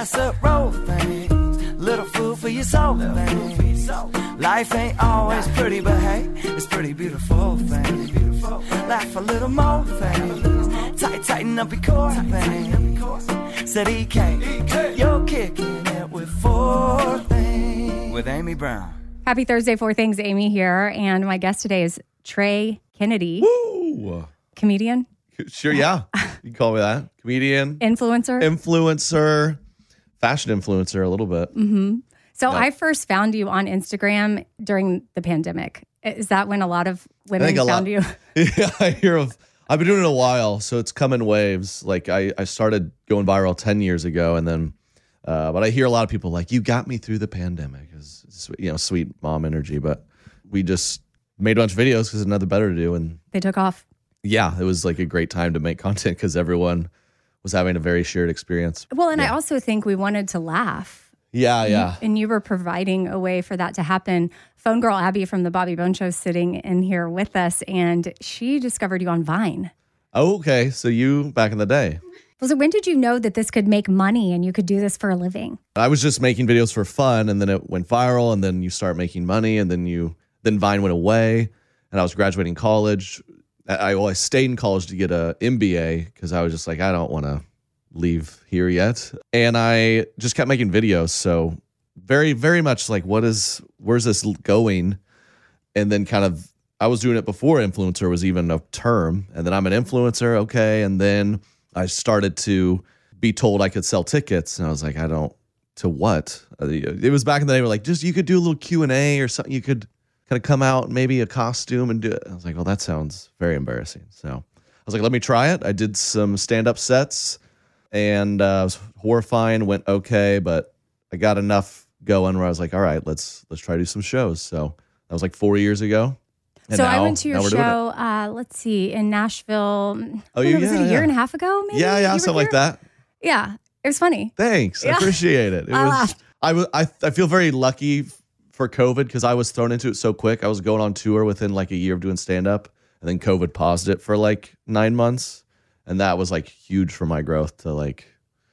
Lot. Casserole things, little food for your soul things. Life ain't always pretty, but hey, it's pretty beautiful things. Laugh a little more things. Tight, tighten up your core things. Said EK, you're kicking it with four things. With Amy Brown. Happy Thursday, Four Things. Amy here. And my guest today is Trey Kennedy, Ooh. comedian, Sure, yeah. You can call me that. Comedian, influencer. influencer, fashion influencer a little bit. so Yeah. I first found you on Instagram during the pandemic. Is that when a lot of women found lot- you? yeah, I hear of I've been doing it a while, so it's come in waves. Like I, I started going viral 10 years ago and then uh, but I hear a lot of people like, you got me through the pandemic. Is you know, sweet mom energy. But we just made a bunch of videos because another better to do. And They took off. yeah, it was like a great time to make content because everyone was having a very shared experience. Well, and I also think we wanted to laugh. Yeah, yeah. And you were providing a way for that to happen. Phone girl Abby from the Bobby Bones Show sitting in here with us, and she discovered you on Vine. Oh, okay. So you back in the day. Was it when did you know that this could make money and you could do this for a living? I was just making videos for fun and then it went viral and then you start making money and then you then Vine went away and I was graduating college. I, I, I stayed in college to get a MBA because I was just like I don't want to leave here yet. And I just kept making videos so very very much like what is where's this going? And then kind of I was doing it before influencer was even a term and then I'm an influencer okay and then I started to be told I could sell tickets and I was like I don't to what? Uh, It was back in the day where like just you could do a little Q and A or something. You could kind of come out maybe a costume and do it. I was like, well, that sounds very embarrassing. So I was like, let me try it. I did some stand up sets and uh, it was horrifying. Went okay, but I got enough going where I was like, all right, let's let's try to do some shows. So that was like four years ago. And so I went to your now we're doing it. show, uh, let's see, in Nashville. Oh, I don't yeah, was it a yeah, year and a half ago? Maybe Yeah, yeah, something like that. Yeah, it was funny. Thanks. Yeah. I appreciate it. It I was laughed. I was I, I feel very lucky for COVID because I was thrown into it so quick. I was going on tour within like a year of doing stand up and then COVID paused it for like 9 months and that was like huge for my growth to like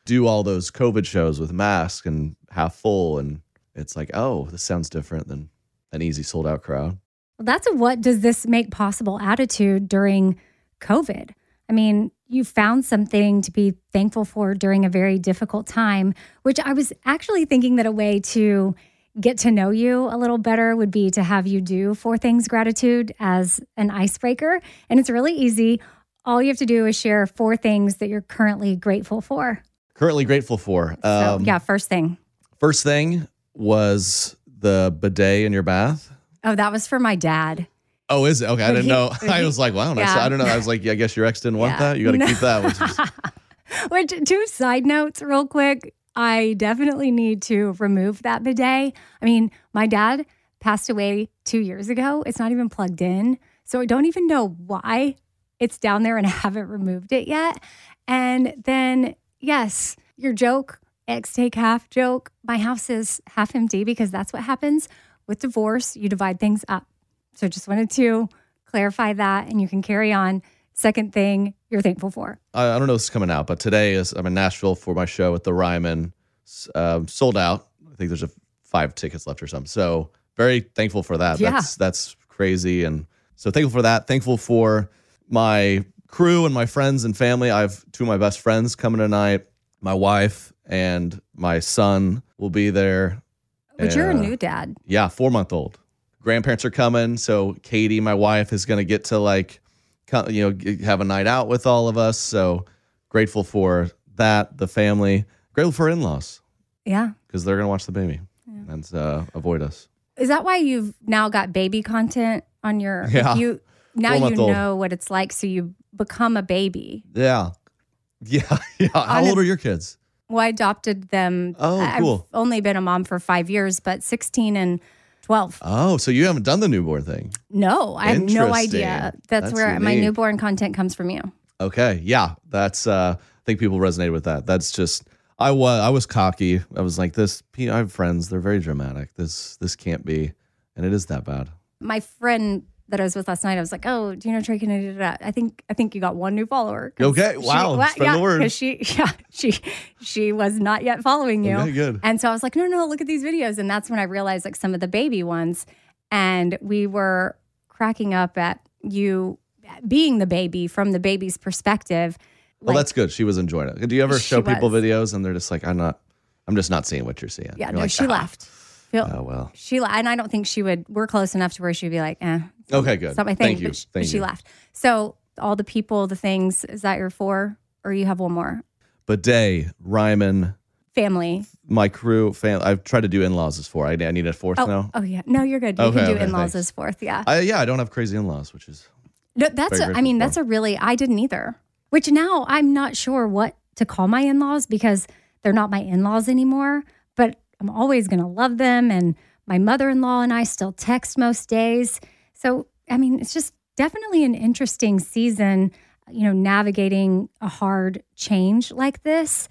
do all those COVID shows with masks and half full and it's like, "Oh, this sounds different than an easy sold out crowd." Well, that's a what does this make possible attitude during COVID. I mean, you found something to be thankful for during a very difficult time, which I was actually thinking that a way to get to know you a little better would be to have you do four things gratitude as an icebreaker. And it's really easy. All you have to do is share four things that you're currently grateful for. currently grateful for. So, Um, yeah, first thing. First thing was the bidet in your bath. Oh, that was for my dad. Oh, is it? Okay, I didn't he- know. I was like, wow, yeah. I don't know. I was like, yeah, I guess your ex didn't want Yeah. that. You got to No. keep that. Which is, Which, two side notes, real quick. I definitely need to remove that bidet. I mean, my dad passed away two years ago. It's not even plugged in. So I don't even know why it's down there and I haven't removed it yet. And then, yes, your joke, ex take half joke. My house is half empty because that's what happens with divorce. You divide things up. So just wanted to clarify that and you can carry on. Second thing you're thankful for. I, I don't know if it's coming out, but today is I'm in Nashville for my show at the Ryman. Um, sold out. I think there's a five tickets left or something. So very thankful for that. Yeah. That's that's crazy, and so thankful for that. Thankful for my crew and my friends and family. I have two of my best friends coming tonight. My wife and my son will be there. But you're a Uh, new dad. Yeah, four month old. Grandparents are coming, so Katie, my wife, is going to get to like, you know, have a night out with all of us. So grateful for that, the family. Grateful for in laws Yeah. because they're going to watch the baby and uh, avoid us. Is that why you've now got baby content on your Yeah. you now you old. know what it's like so you become a baby. Yeah, yeah, yeah. How old are your kids? Well, I adopted them. Oh, I've cool. only been a mom for 5 years, but 16 and 12. Oh, so you haven't done the newborn thing? No, I have no idea. That's, That's where my newborn content comes from you. Okay, yeah, that's. uh I think people resonate with that. That's just. I was I was cocky. I was like, this. I have friends. They're very dramatic. This this can't be, and it is that bad. My friend that I was with last night, I was like, "Oh, do you know Trey Kennedy? I think I think you got one new follower. Okay, she- wow, what? spread yeah, the word. 'cause she, yeah, she, she was not yet following you. Okay, good. And so I was like, "No, no, look at these videos." And that's when I realized like some of the baby ones, and we were cracking up at you being the baby from the baby's perspective. Well, Like, that's good. She was enjoying it. Do you ever show people was. videos and they're just like, I'm not, I'm just not seeing what you're seeing. yeah, You're no, like, she "Ah." left. Feel, Oh well. She and I don't think she would. We're close enough to where she'd be like, "Eh, Okay, good. It's not my Thank thing. you. But, Thank but she you. left. So all the people, the things, is that your four, or you have one more? Bidet, Ryman, Family. my crew, fam. I've tried to do in-laws as four. I, I need a fourth Oh, now. oh yeah. No, you're good. You Okay, can do okay, in-laws thanks. as fourth. Yeah. I, yeah, I don't have crazy in-laws, which is No, that's. A, I mean, that's a really. I didn't either. Which now I'm not sure what to call my in-laws because they're not my in-laws anymore. But I'm always gonna love them, and my mother-in-law and I still text most days. So I mean, it's just definitely an interesting season. You know, navigating a hard change like this,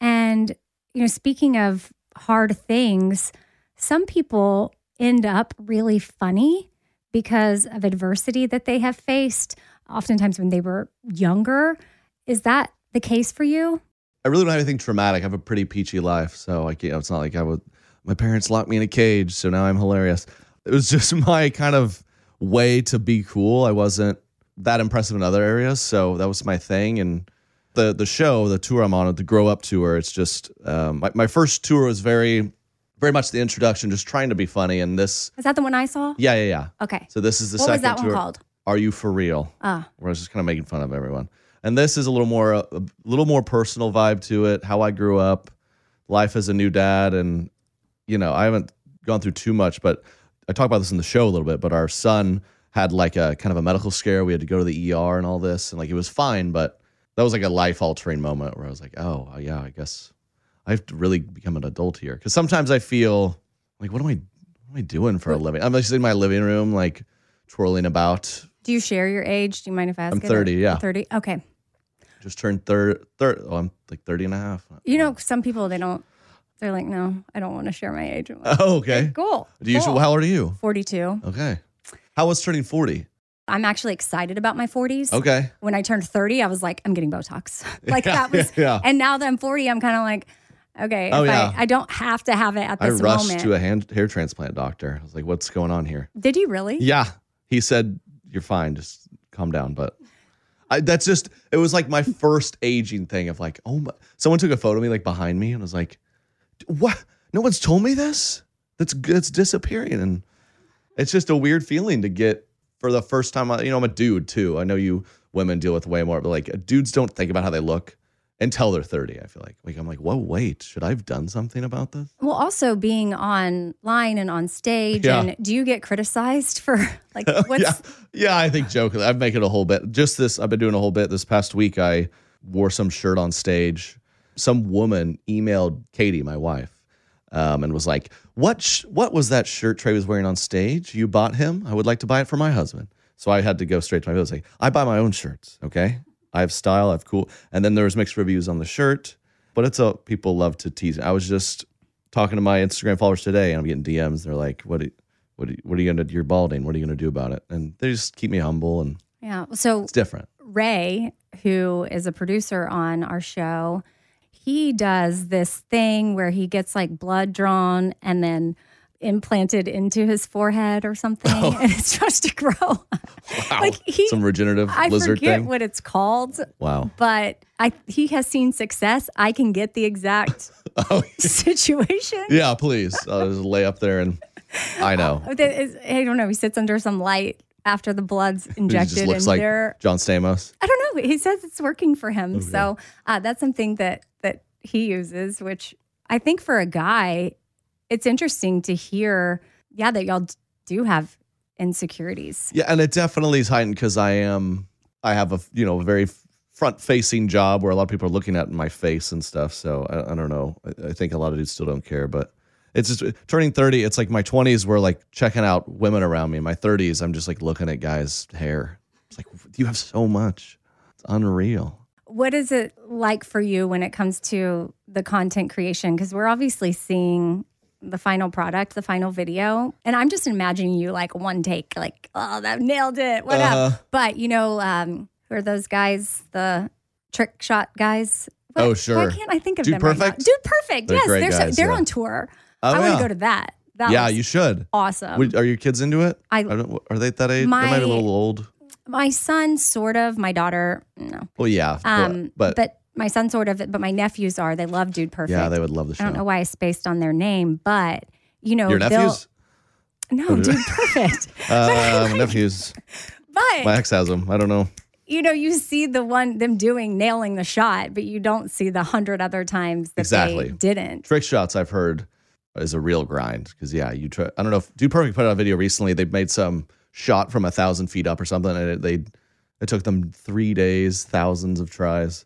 and you know, speaking of hard things, some people end up really funny because of adversity that they have faced, oftentimes when they were younger. Is that the case for you? I really don't have anything traumatic. I have a pretty peachy life, so I can't. It's not like I would. My parents locked me in a cage, so now I'm hilarious. It was just my kind of way to be cool. I wasn't that impressive in other areas, so that was my thing. And the the show, the tour I'm on, the Grow Up tour, it's just um, my my first tour was very, very much the introduction, just trying to be funny. And this, Is that the one I saw? yeah, yeah, yeah. Okay. So this is the what was that tour. one called? Are you for real? Ah, where I was just kind of making fun of everyone. And this is a little more a little more personal vibe to it. How I grew up, life as a new dad, and you know I haven't gone through too much, but I talk about this in the show a little bit. But our son had like a kind of a medical scare. We had to go to the ER and all this, and like it was fine, but that was like a life altering moment where I was like, oh yeah, I guess I have to really become an adult here. Because sometimes I feel like, what am I, what am I doing for a living? I'm just in my living room, like twirling about, do you share your age? Do you mind if I ask? I'm it? 30, yeah. 30. Okay. just turned third, third. Oh, I'm like 30 and a half. You know, some people, they don't, they're like, no, I don't want to share my age. Like, Oh, okay. cool. Do you? cool. How old are you? 42. Okay. How was turning 40? I'm actually excited about my 40s. Okay. When I turned 30, I was like, I'm getting Botox. like Yeah, that was, yeah, yeah. and now that I'm 40, I'm kind of like, okay, Oh, yeah. I, I don't have to have it at this moment. I rushed moment. to a hand, hair transplant doctor. I was like, what's going on here? Did you really? Yeah. He said, you're fine. Just calm down. But I, that's just, it was like my first aging thing of like, oh my, someone took a photo of me like behind me and I was like, what? No one's told me this? That's, it's disappearing. And it's just a weird feeling to get for the first time. You know, I'm a dude too. I know you women deal with way more, but like dudes don't think about how they look. until they're 30. I feel like like I'm like, whoa, wait, should I have done something about this? Well, also being online and on stage, Yeah. and do you get criticized for like what's yeah, yeah. I think jokingly, I'm making a whole bit. Just this, I've been doing a whole bit. This past week, I wore some shirt on stage. Some woman emailed Katie, my wife, um, and was like, "What? Sh- what was that shirt Trey was wearing on stage? You bought him? I would like to buy it for my husband." So I had to go straight to my bill and say, "I buy my own shirts. Okay, I have style. I have cool." And then there was mixed reviews on the shirt, but it's a people love to tease. I was just talking to my Instagram followers today, and I'm getting DMs. They're like, "What? What? Are you, what are you gonna? You're balding. What are you gonna do about it?" And they just keep me humble, and yeah? So it's different. Ray, who is a producer on our show, he does this thing where he gets like blood drawn and then implanted into his forehead or something, oh. and it's supposed to grow. Wow, Like, he- some regenerative I lizard forget thing. what it's called, wow. but I he has seen success. I can get the exact Oh, situation. yeah. Please, I'll just lay up there, and I know. Oh, I don't know. He sits under some light after the blood's He injected, just looks like John Stamos. I don't know. He says it's working for him, so uh, that's something that that he uses. Which I think for a guy, it's interesting to hear. Yeah, that y'all do have insecurities. Yeah, and it definitely is heightened because I am. I have a you know a very front facing job where a lot of people are looking at my face and stuff. So I, I don't know. I, I think a lot of dudes still don't care, but it's just turning thirty. It's like my twenties were like checking out women around me. My thirties, I'm just like looking at guys' hair. It's like you have so much. It's unreal. What is it like for you when it comes to the content creation? Because we're obviously seeing the final product, the final video, and I'm just imagining you like one take, like oh that nailed it, what Uh-huh. up? But you know, um, who are those guys? The trick shot guys. What- Oh, sure. Why can't I think of Dude them right now? Perfect? Dude Perfect. They're yes, they're so, guys, they're yeah. on tour. Oh, I want yeah. to go to that. That yeah, you should. awesome. Would- Are your kids into it? I- don't, are they at that age? they might My- be a little old. my son, sort of. My daughter, no. Well, yeah, Um, but, but my son, sort of. But my nephews are. They love Dude Perfect. yeah, they would love the show. I don't know why I spaced on their name, but you know, Your they'll- nephews? No, Dude Perfect. Uh, my nephews. but My ex has them. I don't know. you know, you see the one them doing nailing the shot, but you don't see the hundred other times that Exactly. they didn't. Trick shots I've heard is a real grind because yeah, you try. I don't know if Dude Perfect put out a video recently. They made some shot from a thousand feet up or something, and it, they it took them three days, thousands of tries.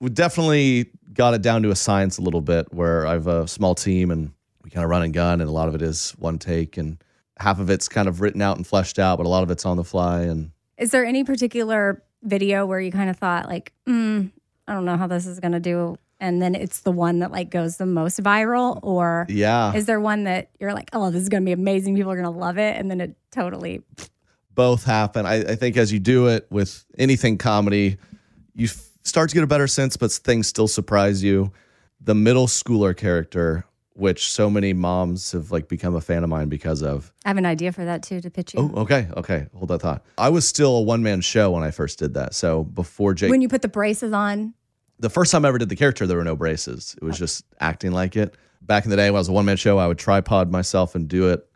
We definitely got it down to a science a little bit where I have a small team and we kind of run and gun, and a lot of it is one take, and half of it's kind of written out and fleshed out, but a lot of it's on the fly and. Is there any particular video where you kind of thought like, mm, I don't know how this is going to do, and then it's the one that like goes the most viral, or Yeah. is there one that you're like, oh, this is going to be amazing, people are going to love it, and then it totally both happen. I, I think as you do it with anything comedy, you f- start to get a better sense, but things still surprise you. The middle schooler character, which so many moms have like become a fan of mine because of. I have an idea for that too to pitch you. Oh, okay, okay, hold that thought. I was still a one man show when I first did that. So before Jake, When you put the braces on, the first time I ever did the character, there were no braces. It was just acting like it. Back in the day when I was a one man show, I would tripod myself and do it.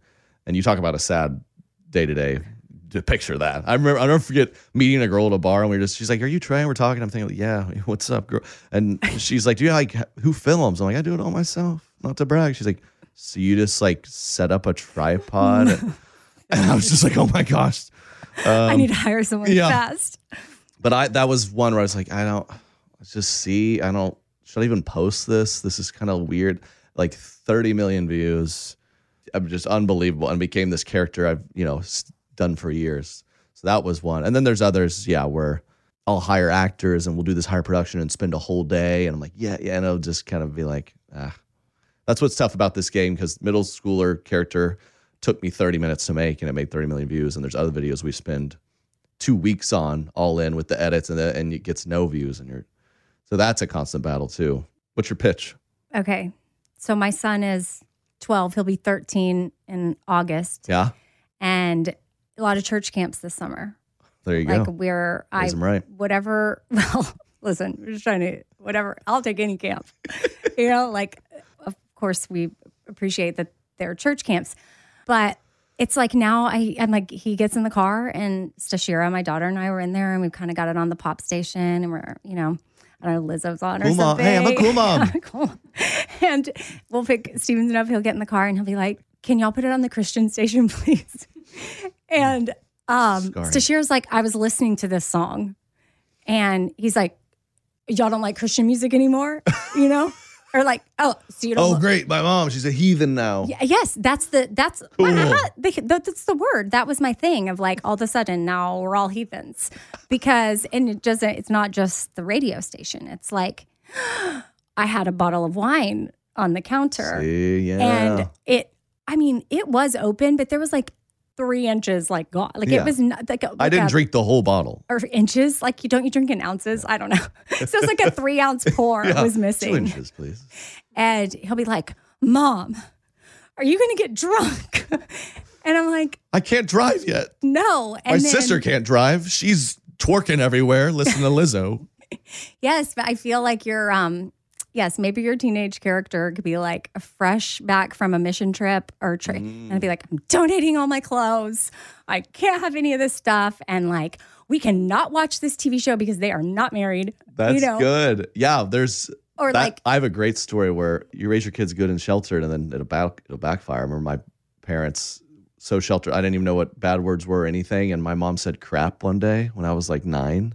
And you talk about a sad day to day. To picture that, I remember. I don't forget meeting a girl at a bar, and we are just. She's like, "Are you Trey?" We're talking. I'm thinking, "Yeah, what's up, girl?" And she's like, "Do you like who films?" I'm like, "I do it all myself, not to brag." She's like, "So you just like set up a tripod?" and I was just like, "Oh my gosh!" I need to hire someone Um, yeah. fast. But I that was one where I was like, I don't let's just see. I don't should I even post this? This is kind of weird. Like 30 million views. I'm just unbelievable and became this character I've, you know, done for years. So that was one. And then there's others, yeah, where I'll hire actors and we'll do this higher production and spend a whole day. And I'm like, yeah, yeah. And it'll just kind of be like, ah. That's what's tough about this game because middle schooler character took me 30 minutes to make and it made 30 million views. And there's other videos we spend two weeks on all in with the edits and the, and it gets no views and you're so that's a constant battle too. What's your pitch? Okay. So my son is 12. He'll be 13 in August. Yeah, And a lot of church camps this summer. there you Like go. we're I right. whatever well, listen, we're just trying to whatever. I'll take any camp. you know, like of course we appreciate that they're church camps. But it's like now I I'm like he gets in the car and Stashira, my daughter and I were in there and we've kind of got it on the pop station and we're, you know, I don't know, Lizzo's on or Cool something. Hey, I'm a cool mom. cool. And we'll pick Stevenson up. He'll get in the car and he'll be like, "Can y'all put it on the Christian station, please?" And um. Stashir's like, "I was listening to this song," and he's like, "Y'all don't like Christian music anymore, you know?" or like, "Oh, so you don't?" Oh, great. My mom, she's a heathen now. Yeah, yes, that's the that's Cool. the, that's the word. That was my thing of like all of a sudden now we're all heathens because and it doesn't. It's not just the radio station. It's like I had a bottle of wine on the counter See, yeah. and it. I mean, it was open, but there was like three inches like gone. Like Yeah. it was not like a, I like didn't a- drink the whole bottle. or inches. Like you don't you drink in ounces? I don't know. so it's like a three ounce pour Yeah, was Two missing inches, please. and he'll be like, "Mom, are you going to get drunk?" and I'm like, I can't drive yet. "No." And My then- sister can't drive. She's twerking everywhere. Listen to Lizzo. Yes, but I feel like you're um yes, maybe your teenage character could be like fresh back from a mission trip or trip and I'd be mm. like, I'm donating all my clothes. I can't have any of this stuff and like we cannot watch this TV show because they are not married. That's you know? good. Yeah, there's Or that, like I have a great story where you raise your kids good and sheltered, and then it'll back it'll backfire. I remember my parents so sheltered. I didn't even know what bad words were or anything, and my mom said crap one day when I was like nine.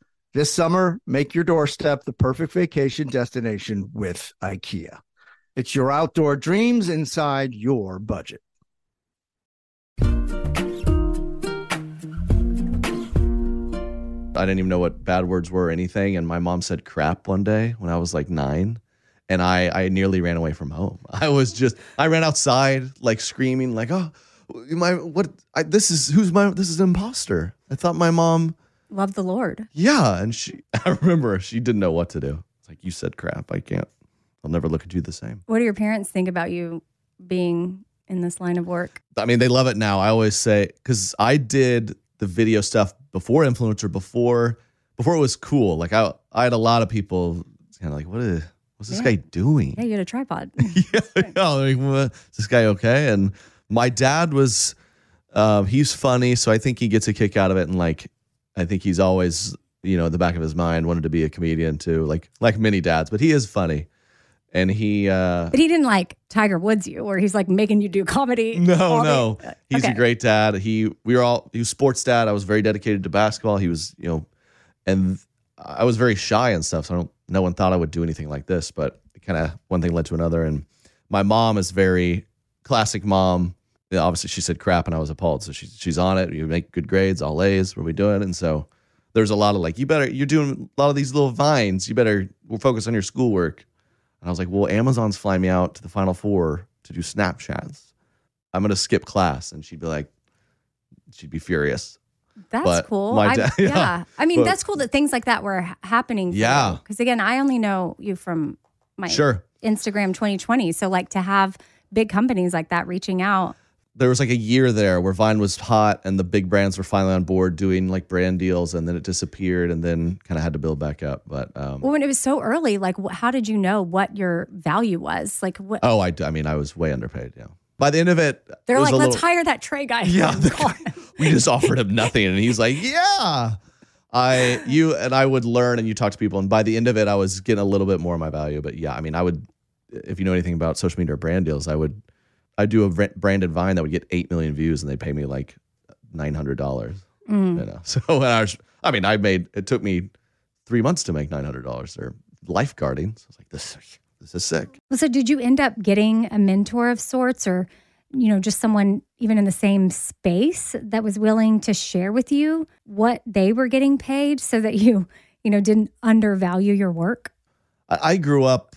This summer, make your doorstep the perfect vacation destination with IKEA. It's your outdoor dreams inside your budget. I didn't even know what bad words were or anything. And my mom said crap one day when I was like nine. And I, I nearly ran away from home. I was just, I ran outside like screaming, like, oh, my, what, I, this is, who's my, this is an imposter. I thought my mom, Love the Lord. yeah. And she, I remember she didn't know what to do. It's like, you said crap. I can't, I'll never look at you the same. What do your parents think about you being in this line of work? I mean, they love it now. I always say because I did the video stuff before influencer, before before it was cool. Like I, I had a lot of people kind of like, what is what's this Yeah. guy doing? Yeah, you had a tripod. yeah, yeah, like, what, is this guy okay? And my dad was, um, he's funny, so I think he gets a kick out of it. And like, I think he's always, you know, in the back of his mind wanted to be a comedian too, like like many dads. But he is funny, and he. uh but he didn't like Tiger Woods you, or he's like making you do comedy. No, no. the- He's okay. a great dad. He we were all he was sports dad. I was very dedicated to basketball. He was, you know, and I was very shy and stuff. So I don't no one thought I would do anything like this, but kind of one thing led to another. And my mom is very classic mom. Obviously she said crap and I was appalled. So she's she's on it. You make good grades, all A's, what are we doing? And so there's a lot of like, you better you're doing a lot of these little vines. You better we'll focus on your schoolwork. And I was like, well, Amazon's flying me out to the final four to do Snapchats. I'm gonna skip class. And she'd be like, she'd be furious. That's But cool. my I- dad- yeah. yeah. I mean, But- that's cool that things like that were ha- happening. Yeah. Because again, I only know you from my Sure. Instagram 2020. So like to have big companies like that reaching out. There was like a year there where Vine was hot and the big brands were finally on board doing like brand deals, and then it disappeared, and then kind of had to build back up. But um, Well, when it was so early, like how did you know what your value was? Like what? oh, I, I mean, I was way underpaid. Yeah. By the end of it, They're it like, let's little- hire that Trey guy. Yeah, we just offered him nothing, and he's like, "Yeah." I you and I would learn, and you talk to people, and by the end of it, I was getting a little bit more of my value. But yeah, I mean, I would, if you know anything about social media or brand deals, I would, I do a bra- branded Vine that would get eight million views, and they pay me like nine hundred dollars. Mm. You know, so when I was, I mean, I made it took me three months to make nine hundred dollars. They're lifeguarding, so I was like, this, this is sick. So did you end up getting a mentor of sorts or, you know, just someone even in the same space that was willing to share with you what they were getting paid so that you, you know, didn't undervalue your work? I, I grew up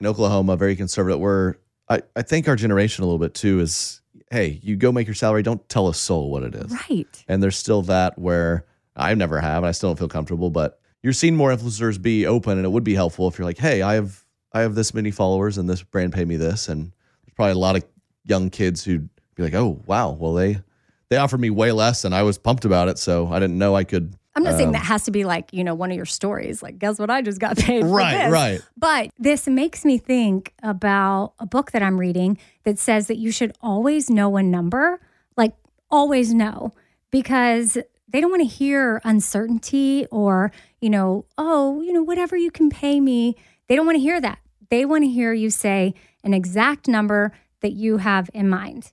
in Oklahoma, very conservative. Where I, I think our generation a little bit too is, hey, you go make your salary. Don't tell a soul what it is. Right. And there's still that where I never have, and I still don't feel comfortable. But you're seeing more influencers be open, and it would be helpful if you're like, hey, I have I have this many followers, and this brand paid me this, and there's probably a lot of young kids who'd be like, oh wow, well they they offered me way less, and I was pumped about it, so I didn't know I could. I'm not saying Um, that has to be like, you know, one of your stories. Like, guess what? I just got paid. for Right, right. But this makes me think about a book that I'm reading that says that you should always know a number, like always know, because they don't want to hear uncertainty or, you know, oh, you know, whatever you can pay me. They don't want to hear that. They want to hear you say an exact number that you have in mind.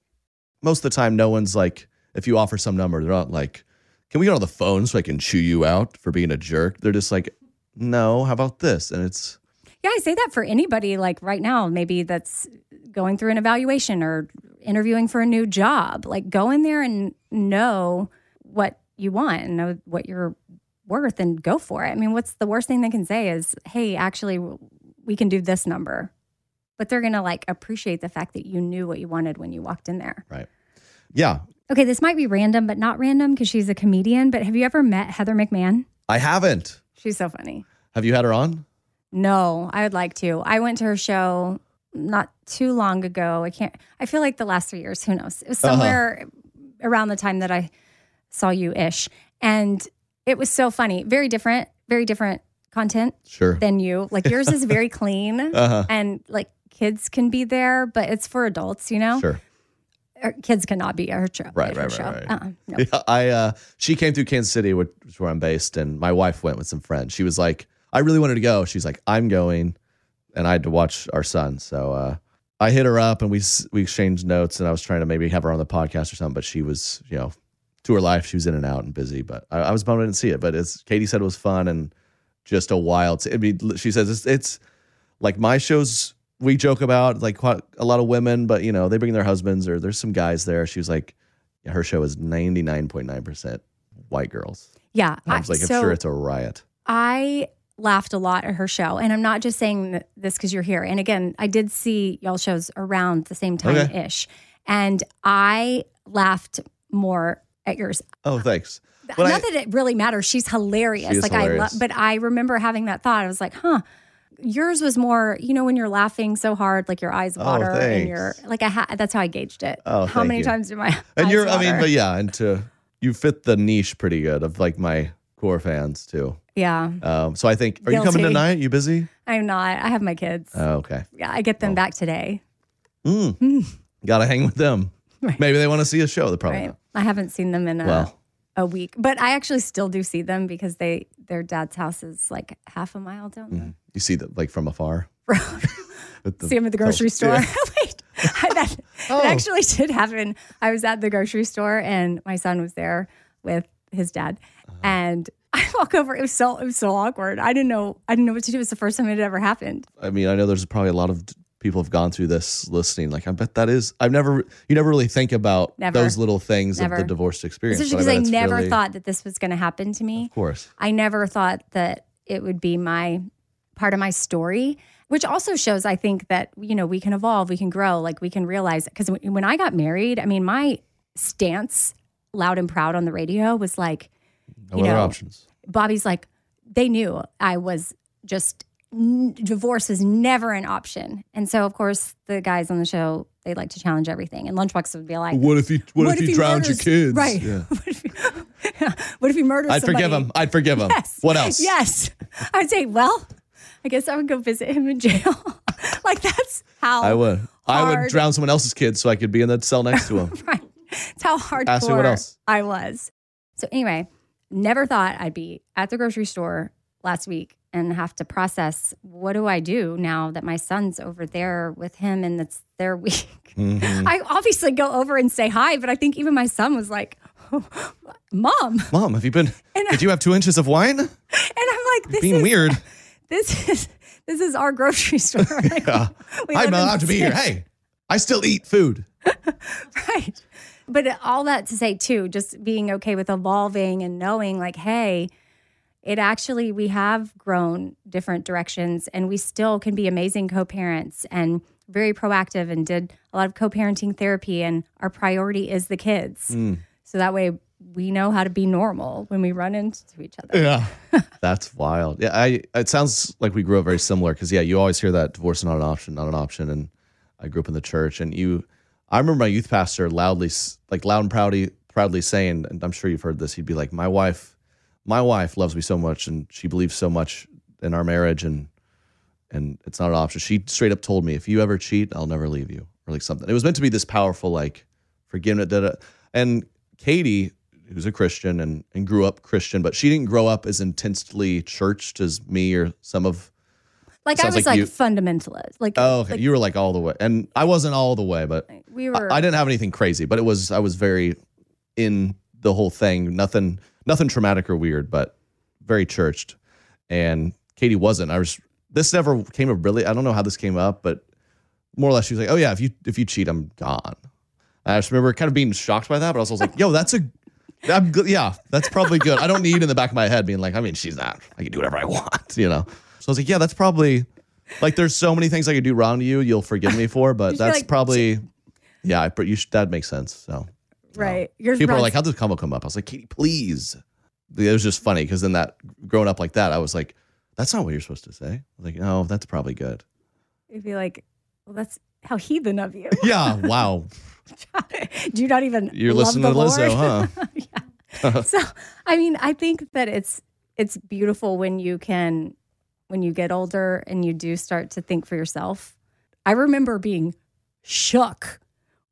most of the time, no one's like, if you offer some number, they're not like, can we get on the phone so I can chew you out for being a jerk? They're just like, no, how about this? And it's, Yeah, I say that for anybody like right now, maybe that's going through an evaluation or interviewing for a new job. Like go in there and know what you want and know what you're worth and go for it. I mean, what's the worst thing they can say is, hey, actually, we can do this number. But they're going to like appreciate the fact that you knew what you wanted when you walked in there. right. Yeah. Okay, this might be random, but not random because she's a comedian. But have you ever met Heather McMahon? I haven't. She's so funny. Have you had her on? No, I would like to. I went to her show not too long ago. I can't, I feel like the last three years, who knows? It was somewhere around the time that I saw you ish. And it was so funny. Very different, very different content Sure. than you. Like yours is very clean Uh-huh. and like kids can be there, but it's for adults, you know? Sure. Kids cannot be at her show. Right, right, show. right, right. Uh-uh, no. Yeah, I uh she came through Kansas City, which is where I'm based, and my wife went with some friends. She was like, I really wanted to go. She's like, I'm going, and I had to watch our son. So uh I hit her up and we we exchanged notes, and I was trying to maybe have her on the podcast or something, but she was, you know, to her life, she was in and out and busy. But I, I was bummed I didn't see it. But it's Katie said it was fun and just a wild. I mean, she says it's, it's like my shows we joke about like quite a lot of women, but you know they bring their husbands or there's some guys there. She was like, yeah, her show is ninety nine point nine percent white girls. Yeah. And I was like, I'm so sure it's a riot. I laughed a lot at her show. And I'm not just saying this because you're here. And again, I did see y'all shows around the same time ish. And I laughed more at yours. Oh, thanks. But not I- that it really matters. She's hilarious. She like I hilarious. love but I remember having that thought. I was like, huh. Yours was more, you know, when you're laughing so hard, like your eyes Oh, water, and thanks. you're like, I ha- that's how I gauged it. Oh, how many you. times do my and you're, I mean, water? but yeah, and to you fit the niche pretty good of like my core fans too. yeah, Um, so I think, are you coming tonight? You busy? I'm not. I have my kids. Oh, okay. yeah, I get them back today. mm. Got to hang with them. Right. Maybe they want to see a show. They probably Right. I haven't seen them in a, Well. A week, but I actually still do see them because they their dad's house is like half a mile down the You see that like from afar. The- see them at the grocery store. yeah. Wait, that, Oh. that actually did happen. I was at the grocery store and my son was there with his dad, Uh-huh. and I walk over. It was so it was so awkward. I didn't know I didn't know what to do. It was the first time it had ever happened. I mean, I know there's probably a lot of people have gone through this listening. Like, I bet that is. I've never. You never really think about Never. those little things Never. of the divorced experience. Especially because I, it's never really- thought that this was going to happen to me. Of course. I never thought that it would be my part of my story, which also shows I think that you know we can evolve, we can grow, like we can realize because when I got married, I mean my stance loud and proud on the radio was like No You other know, options. Bobby's like they knew I was just n- divorce is never an option. And so of course the guys on the show they like to challenge everything and Lunchbox would be like What if you? What, if, you he drowned your murders- kids? Right. Yeah. what, if he, what if he murders I'd somebody? forgive him. I'd forgive him. Yes. What else? Yes. I'd say, well, I guess I would go visit him in jail. like that's how I would. I would drown someone else's kids so I could be in the cell next to him. Right. It's how hardcore Ask me what else. I was. So anyway, never thought I'd be at the grocery store last week and have to process what do I do now that my son's over there with him and it's their week. Mhm. I obviously go over and say hi, but I think even my son was like, "Mom," Mom, have you been? And did you have two inches of wine? and I'm like, "This Being is weird. this is this is our grocery store. Like, Yeah. I'm allowed to be here. Hey, I still eat food. right. But all that to say too, just being okay with evolving and knowing like, hey, it actually we have grown different directions and we still can be amazing co-parents and very proactive and did a lot of co-parenting therapy and our priority is the kids. Mm. So that way we know how to be normal when we run into each other. Yeah. That's wild. Yeah, I it sounds like we grew up very similar because yeah, you always hear that divorce is not an option, not an option. And I grew up in the church, and you, I remember my youth pastor loudly, like loud and proudly, proudly saying, and I'm sure you've heard this. He'd be like, "My wife, my wife loves me so much, and she believes so much in our marriage, and and it's not an option." She straight up told me, "If you ever cheat, I'll never leave you," or like something. It was meant to be this powerful, like forgiveness. Da, da. And Katie, who's a Christian and, and grew up Christian, but she didn't grow up as intensely churched as me or some of. Like I was like like, you- fundamentalist. Like, Oh, okay. like you were like all the way, and I wasn't all the way, but we I, were I didn't have anything crazy. But it was I was very in the whole thing. Nothing, nothing traumatic or weird, but very churched. And Katie wasn't. I was. This never came up really. I don't know how this came up, but more or less she was like, "Oh yeah, if you if you cheat, I'm gone." I just remember kind of being shocked by that, but I was also like, "Yo, that's a." I'm good. Yeah, that's probably good. I don't need in the back of my head being like, I mean, she's not. I can do whatever I want, you know. So I was like, yeah, that's probably like there's so many things I could do wrong to you. You'll forgive me for, but that's like, probably yeah. I, you should, that makes sense. So right. Yours people are like, how'd this combo come up? I was like, Katie, please. It was just funny because then that growing up like that, I was like, that's not what you're supposed to say. Like, no, that's probably good. You'd be like, well, that's how heathen of you. Yeah. Wow. Do you not even You're love listening to the Lizzo, Lord? yeah. So, I mean, I think that it's it's beautiful when you can when you get older and you do start to think for yourself. I remember being shook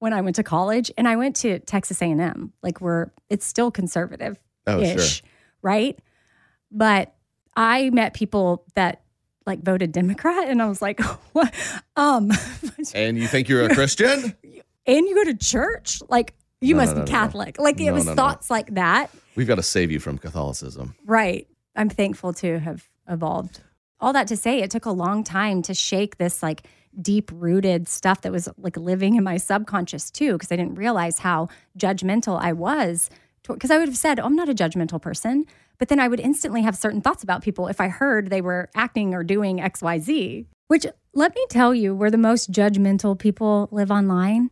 when I went to college and I went to Texas A&M. Like we're it's still conservative Oh, ish, sure. right? But I met people that like voted Democrat, and I was like, what? Um, And you think you're a Christian? and you go to church? Like you No, must no, be no. Catholic. Like it was thoughts like that. We've got to save you from Catholicism. Right. I'm thankful to have evolved. All that to say, it took a long time to shake this like deep rooted stuff that was like living in my subconscious too, because I didn't realize how judgmental I was. Because I would have said, oh, I'm not a judgmental person. But then I would instantly have certain thoughts about people if I heard they were acting or doing XYZ, which let me tell you, where the most judgmental people live online.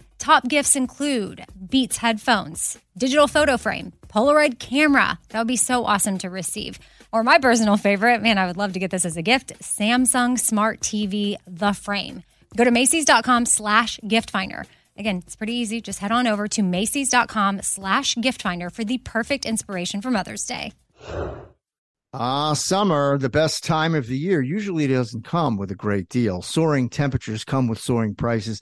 Top gifts include Beats headphones, digital photo frame, Polaroid camera. That would be so awesome to receive. Or my personal favorite, man, I would love to get this as a gift Samsung Smart TV, the frame. Go to Macy's.com slash gift finder. Again, it's pretty easy. Just head on over to Macy's.com slash gift finder for the perfect inspiration for Mother's Day. Ah, summer, the best time of the year, usually it doesn't come with a great deal. Soaring temperatures come with soaring prices,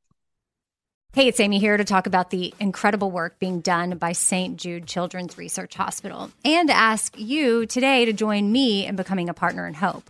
Hey, it's Amy here to talk about the incredible work being done by St. Jude Children's Research Hospital and ask you today to join me in becoming a partner in hope.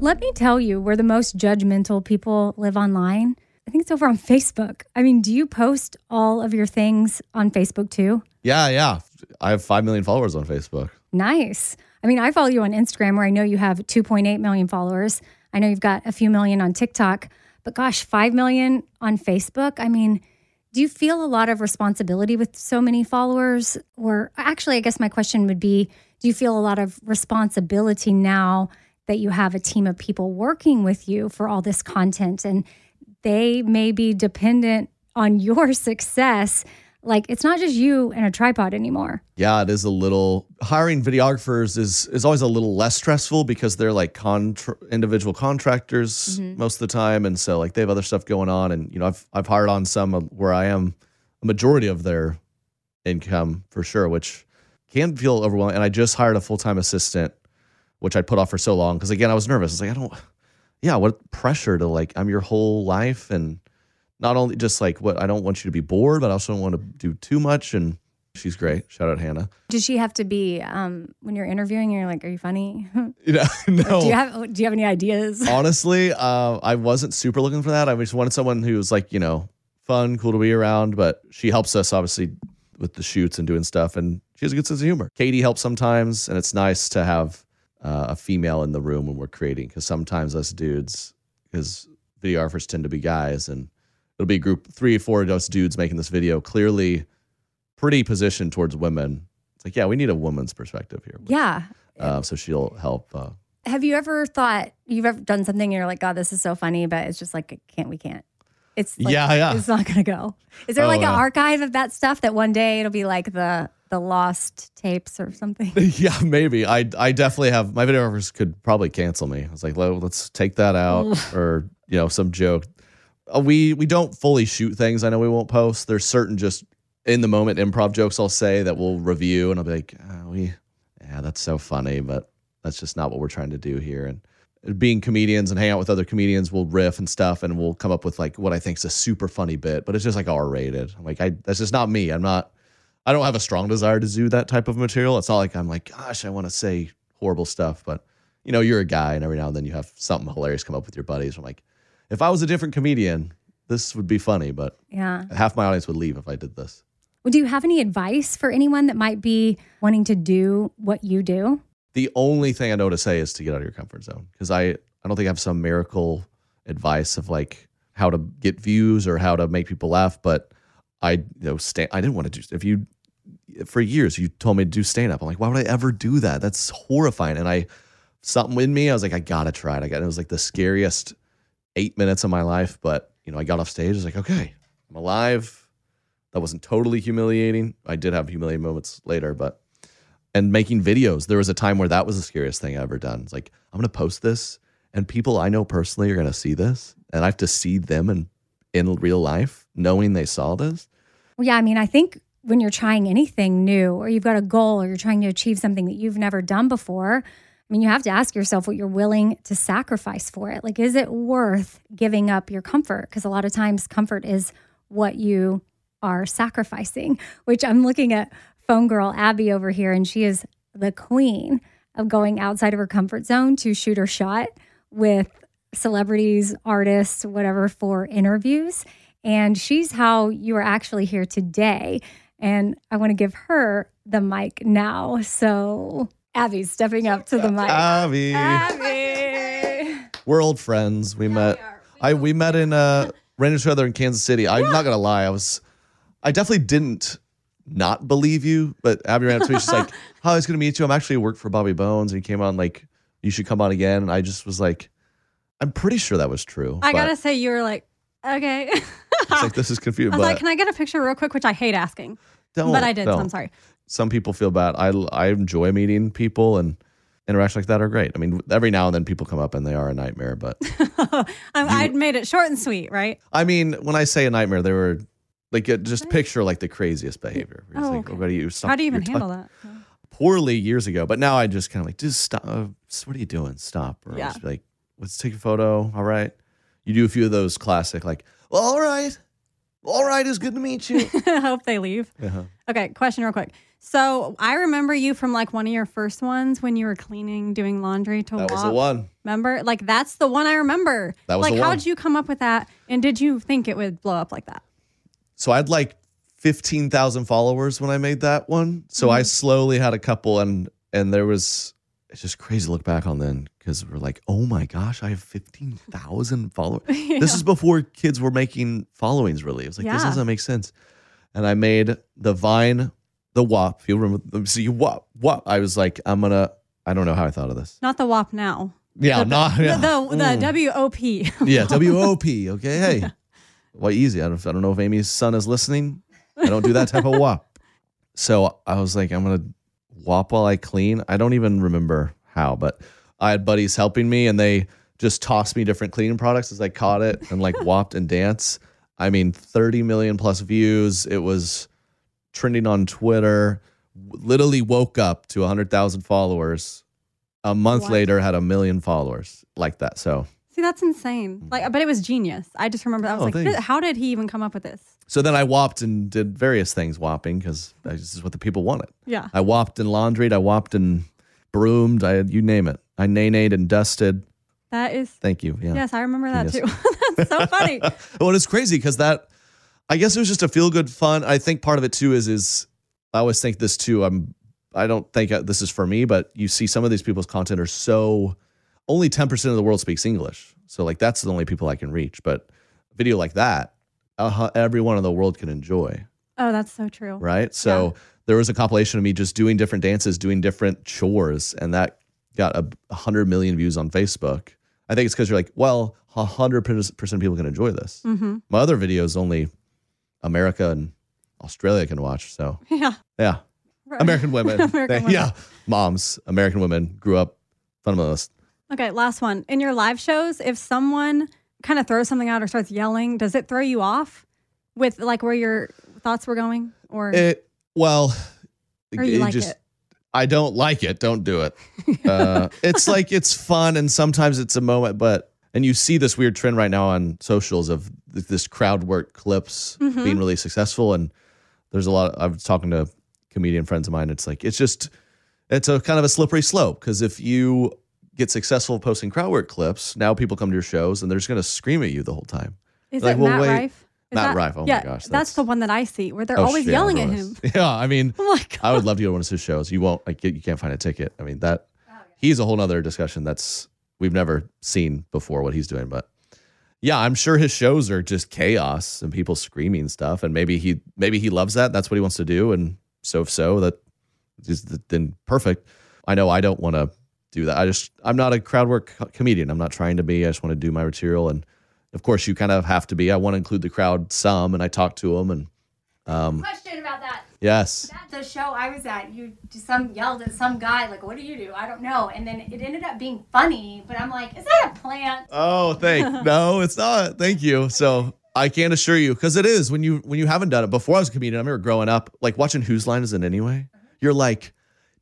Let me tell you where the most judgmental people live online. I think it's over on Facebook. I mean, do you post all of your things on Facebook too? Yeah, yeah. I have 5 million followers on Facebook. Nice. I mean, I follow you on Instagram where I know you have 2.8 million followers. I know you've got a few million on TikTok, but gosh, 5 million on Facebook. I mean, do you feel a lot of responsibility with so many followers? Or actually, I guess my question would be do you feel a lot of responsibility now that you have a team of people working with you for all this content and they may be dependent on your success? Like, it's not just you and a tripod anymore. Yeah, it is a little hiring videographers is is always a little less stressful because they're like contra- individual contractors mm-hmm. most of the time, and so like they have other stuff going on. And you know, I've I've hired on some where I am a majority of their income for sure, which can feel overwhelming. And I just hired a full time assistant, which I put off for so long because again I was nervous. It's like I don't, yeah, what pressure to like I'm your whole life and not only just like what I don't want you to be bored, but I also don't want to do too much. And she's great. Shout out Hannah. Does she have to be um, when you're interviewing? You're like, are you funny? You know, no. do you have Do you have any ideas? Honestly, uh, I wasn't super looking for that. I just wanted someone who was like, you know, fun, cool to be around. But she helps us obviously with the shoots and doing stuff, and she has a good sense of humor. Katie helps sometimes, and it's nice to have uh, a female in the room when we're creating because sometimes us dudes, because videographers tend to be guys, and it'll be a group three or four of us dudes making this video, clearly pretty positioned towards women. It's like, yeah, we need a woman's perspective here. yeah. Uh, so she'll help. Uh, Have you ever thought you've ever done something and you're like, God, this is so funny, but it's just like, can't, we can't. It's like, Yeah, yeah. It's not gonna go. Is there Oh, like an yeah. archive of that stuff that one day it'll be like the the lost tapes or something? Yeah, maybe. I I definitely have my videographers could probably cancel me. I was like, well, let's take that out or you know some joke. Uh, we we don't fully shoot things. I know we won't post. There's certain just in the moment improv jokes I'll say that we'll review and I'll be like, oh, we yeah, that's so funny, but that's just not what we're trying to do here. And being comedians and hang out with other comedians, we'll riff and stuff, and we'll come up with like what I think is a super funny bit, but it's just like R rated. I'm like, I that's just not me. I'm not. I don't have a strong desire to do that type of material. It's not like I'm like, gosh, I want to say horrible stuff, but you know, you're a guy, and every now and then you have something hilarious come up with your buddies. I'm like, if I was a different comedian, this would be funny, but Yeah. half my audience would leave if I did this. Well, do you have any advice for anyone that might be wanting to do what you do? The only thing I know to say is to get out of your comfort zone because I, I don't think I have some miracle advice of like how to get views or how to make people laugh, but I you know sta- I didn't want to do if you for years you told me to do stand up. I'm like, why would I ever do that? That's horrifying. And I something in me, I was like, I gotta try it. I got it was like the scariest eight minutes of my life. But you know, I got off stage, I was like, okay, I'm alive. That wasn't totally humiliating. I did have humiliating moments later, but and making videos. There was a time where that was the scariest thing I ever done. It's like, I'm gonna post this and people I know personally are gonna see this. And I have to see them in in real life, knowing they saw this. Yeah, I mean, I think when you're trying anything new or you've got a goal or you're trying to achieve something that you've never done before, I mean, you have to ask yourself what you're willing to sacrifice for it. Like, is it worth giving up your comfort? Because a lot of times, comfort is what you are sacrificing, which I'm looking at phone girl Abby over here, and she is the queen of going outside of her comfort zone to shoot her shot with celebrities, artists, whatever, for interviews. And she's how you are actually here today. And I want to give her the mic now. So Abby's stepping up to the mic. Abby. Abby. We're old friends. We met. I we met in uh ran into each other in Kansas City. I'm not gonna lie. I was. I definitely didn't not believe you, but Abby ran up to me. She's like, "How I was gonna meet you. I'm actually work for Bobby Bones, and he came on like you should come on again." And I just was like, I'm pretty sure that was true. I but gotta say, you were like, okay. It's like this is confusing, I was but like, can I get a picture real quick? Which I hate asking, don't. but I did, so. I'm sorry. Some people feel bad. I I enjoy meeting people and interactions like that are great. I mean, every now and then people come up and they are a nightmare, but I, I'd made it short and sweet, right? I mean, when I say a nightmare, they were like just picture like the craziest behavior. Oh, like, okay. "Oh, you stop- How do you even handle that? Poorly years ago, but now I just kind of like just stop. Uh, what are you doing? Stop. Or Yeah. just be like, let's take a photo. All right. You do a few of those classic like, well, all right, all right, it's good to meet you. I hope they leave. uh-huh. Okay, question real quick. So I remember you from like one of your first ones when you were cleaning, doing laundry to That was the one. Remember? Like that's the one I remember. That was like the how one. did you come up with that? And did you think it would blow up like that? So I had like 15,000 followers when I made that one. So Mm-hmm. I slowly had a couple and and there was it's just crazy to look back on then because we're like, "Oh my gosh, I have 15,000 followers." This is before kids were making followings really. It was like this doesn't make sense. And I made the Vine the WAP. You remember see WAP. WAP. I was like, I'm going to I don't know how I thought of this. Not the WAP now. Yeah, not yeah. The the, mm. the WOP. Yeah, W O P. Okay, hey, well, easy. I don't, I don't know if Amy's son is listening. I don't do that type of wop. So I was like, I'm gonna wop while I clean. I don't even remember how, but I had buddies helping me, and they just tossed me different cleaning products as I caught it and like whopped and dance. I mean, 30 million plus views. It was trending on Twitter. literally woke up to 100,000 followers. A month later, had a million followers like that. So, See, that's insane. Mm. Like, but it was genius. I just remember that. I was Oh, like, thanks. how did he even come up with this? so then I whopped and did various things whopping because this is what the people wanted. Yeah. I whopped and laundried. I whopped and broomed. I you name it. I nay-nayed and dusted. That is. Thank you. Yeah. Yes, I remember that Genius. too. that's so funny. well, it's crazy because that, I guess it was just a feel good fun. I think part of it too is is I always think this too. I'm I don't think uh, this is for me, but you see some of these people's content are so only ten percent of the world speaks English, so like that's the only people I can reach. But a video like that, uh, everyone in the world can enjoy, Oh, that's so true. right? So there was a compilation of me just doing different dances, doing different chores, and that got a hundred million views on Facebook. I think it's because you're like, well, a hundred percent of people can enjoy this. Mm-hmm. My other videos only America and Australia can watch. So Yeah. yeah, Right. American women, American They- women. yeah, moms, American women grew up fundamentalist. Okay, last one. In your live shows, if someone kind of throws something out or starts yelling, does it throw you off with like where your thoughts were going? Or, It well, or you it like just it? I don't like it. Don't do it. Uh, it's like it's fun and sometimes it's a moment, but and you see this weird trend right now on socials of this crowd work clips Mm-hmm. being really successful, and there's a lot. I was talking to comedian friends of mine. It's like it's just it's a kind of a slippery slope because if you get successful posting crowd work clips, now people come to your shows and they're just going to scream at you the whole time. Is like, it well, Matt wait. Rife? Matt that- Rife, oh my gosh, That's, that's- the one that I see where they're Oh, always shit, yelling at him. Yeah, I mean, Oh. I would love to go to one of his shows. You won't like you can't find a ticket. I mean that oh, he's a whole other discussion that's we've never seen before what he's doing. But yeah, I'm sure his shows are just chaos and people screaming stuff. And maybe he maybe he loves that. That's what he wants to do. And so if so, that is then perfect. I know I don't want to do that. I just I'm not a crowd work comedian. I'm not trying to be. I just want to do my material. And of course, you kind of have to be. I want to include the crowd some, and I talk to them. And um, Question about that. yes, At the show I was at, you some yelled at some guy like, "What do you do?" I don't know, and then it ended up being funny. But I'm like, "Is that a plant?" Oh, thank no, it's not. Thank you. So I can assure you, because it is when you when you haven't done it before. I was a comedian. I remember growing up, like watching Whose Line Is It Anyway. You're like,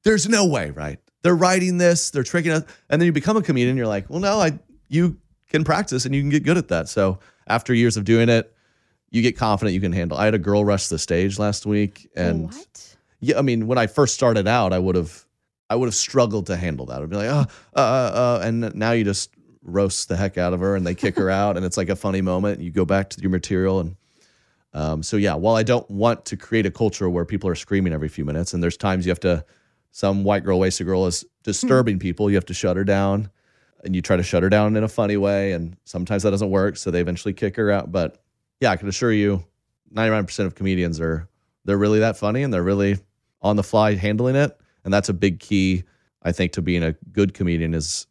there's no way, right? They're writing this, they're tricking us, and then you become a comedian. You're like, well, no, I you can practice and you can get good at that. So after years of doing it, you get confident you can handle. I had a girl rush the stage last week, and what? yeah, I mean, when I first started out, I would have, I would have struggled to handle that. I'd be like, oh, uh, uh, uh, and now you just roast the heck out of her, and they kick her out, and it's like a funny moment. You go back to your material, and um, so yeah. While I don't want to create a culture where people are screaming every few minutes, and there's times you have to, some white girl, wasted girl is disturbing people, you have to shut her down, and you try to shut her down in a funny way, and sometimes that doesn't work, so they eventually kick her out. But yeah, I can assure you, 99% of comedians are they're really that funny and they're really on the fly handling it and that's a big key i think to being a good comedian is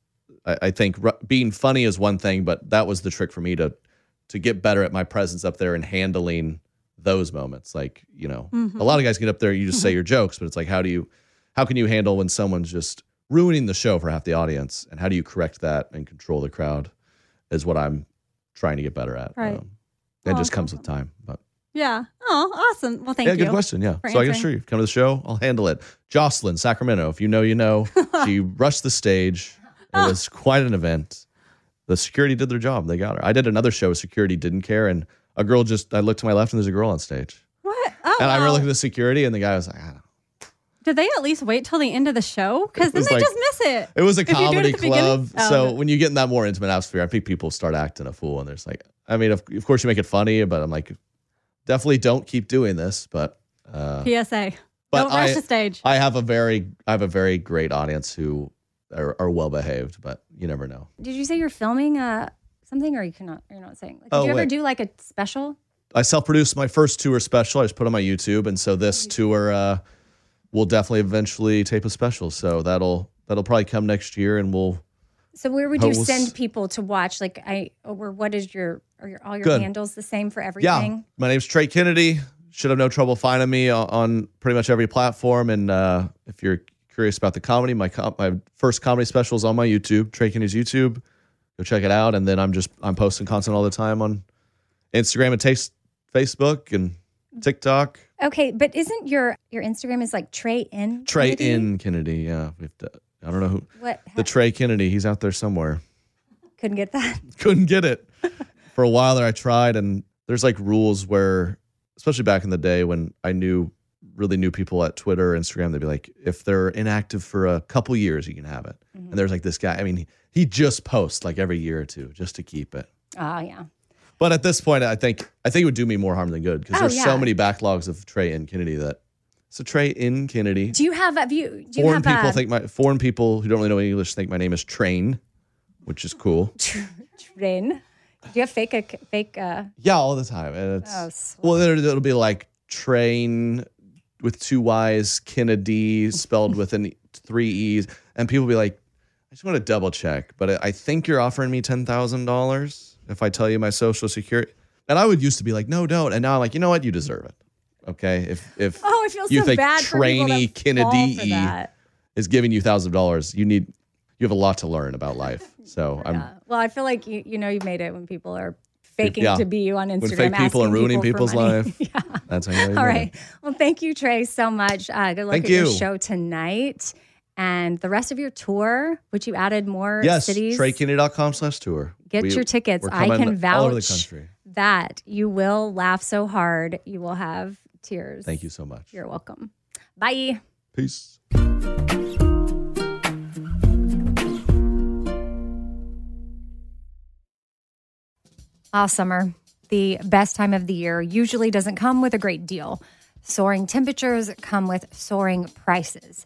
i, I think r- being funny is one thing but that was the trick for me to to get better at my presence up there and handling those moments. Like you know a mm-hmm. lot of guys get up there you just say mm-hmm. your jokes but it's like how do you how can you handle when someone's just ruining the show for half the audience and how do you correct that and control the crowd is what i'm trying to get better at Right. um, it Oh, just comes with time but Yeah. Oh, awesome. Well, thank yeah, you. Yeah, good question. Yeah. So I can answering. assure you, come to the show, I'll handle it. Jocelyn, Sacramento. If you know, you know. she rushed the stage. It was quite an event. The security did their job. They got her. I did another show. Security didn't care, and a girl just. I looked to my left, and there's a girl on stage, What? Oh, and I wow. really looked at the security, and the guy was like, I don't know. Did they at least wait till the end of the show? Because then they like- just miss it. It was a If you do it at comedy the club. Oh, so okay. when you get in that more intimate atmosphere, I think people start acting a fool, and there's like, I mean, of, of course you make it funny, but I'm like, definitely don't keep doing this. But uh, PSA. but Don't rush I- the stage. I have a very I have a very great audience who are, are well behaved, but you never know. Did you say you're filming uh something, or you cannot? You're not saying. Like, did Oh, you ever wait. do like a special? I self-produced my first tour special. I just put on my YouTube, and so this tour uh, will definitely eventually tape a special. So that'll that'll probably come next year, and we'll So where would you Host. send people to watch? Like I, or what is your, are your all your Good. handles the same for everything? yeah. My name's Trey Kennedy. Should have no trouble finding me on, on pretty much every platform. And uh, if you're curious about the comedy, my com- my first comedy special is on my YouTube, Trey Kennedy's YouTube. Go check it out. And then I'm just I'm posting content all the time on Instagram and taste Facebook and TikTok. Okay, but isn't your your Instagram is like Trey in Trey Kennedy? in Kennedy. Yeah, we have to, I don't know who what the Trey Kennedy. He's out there somewhere. couldn't get that. couldn't get it. For a while there, I tried, and there's like rules where, especially back in the day when I knew really knew people at Twitter, Instagram, they'd be like, if they're inactive for a couple years, you can have it. Mm-hmm. And there's like this guy. I mean, he, he just posts like every year or two just to keep it. Oh yeah. But at this point, I think I think it would do me more harm than good because Oh, there's yeah. so many backlogs of Trey and Kennedy that. So Trey in Kennedy. Do you have have you do you Foreign have people a think my foreign people who don't really know English think my name is Train, which is cool. train? Do you have fake a fake uh Yeah, all the time. And it's Oh, sweet. well, it'll be like train with two Y's, Kennedy spelled with an e- three E's, and people be like, I just want to double check, but I- I think you're offering me ten thousand dollars if I tell you my social security. And I would used to be like, no, don't. And now I'm like, you know what? You deserve it. Okay, if if Oh, you so think trainee Kennedy is giving you thousands of dollars, you need you have a lot to learn about life. So I'm Well, I feel like you you know you've made it when people are faking Yeah. to be you on Instagram. when fake people are ruining people people's life. yeah. That's how you All right. it. Well, thank you, Trey, so much. Uh, good luck Thank at your you. show tonight and the rest of your tour, which you added more Yes, cities. TreyKennedy.com slash tour. Get We- your tickets. I can all over the vouch that you will laugh so hard you will have tears. Thank you so much. You're welcome. Bye. Peace. Ah, summer, the best time of the year, usually doesn't come with a great deal. Soaring temperatures come with soaring prices.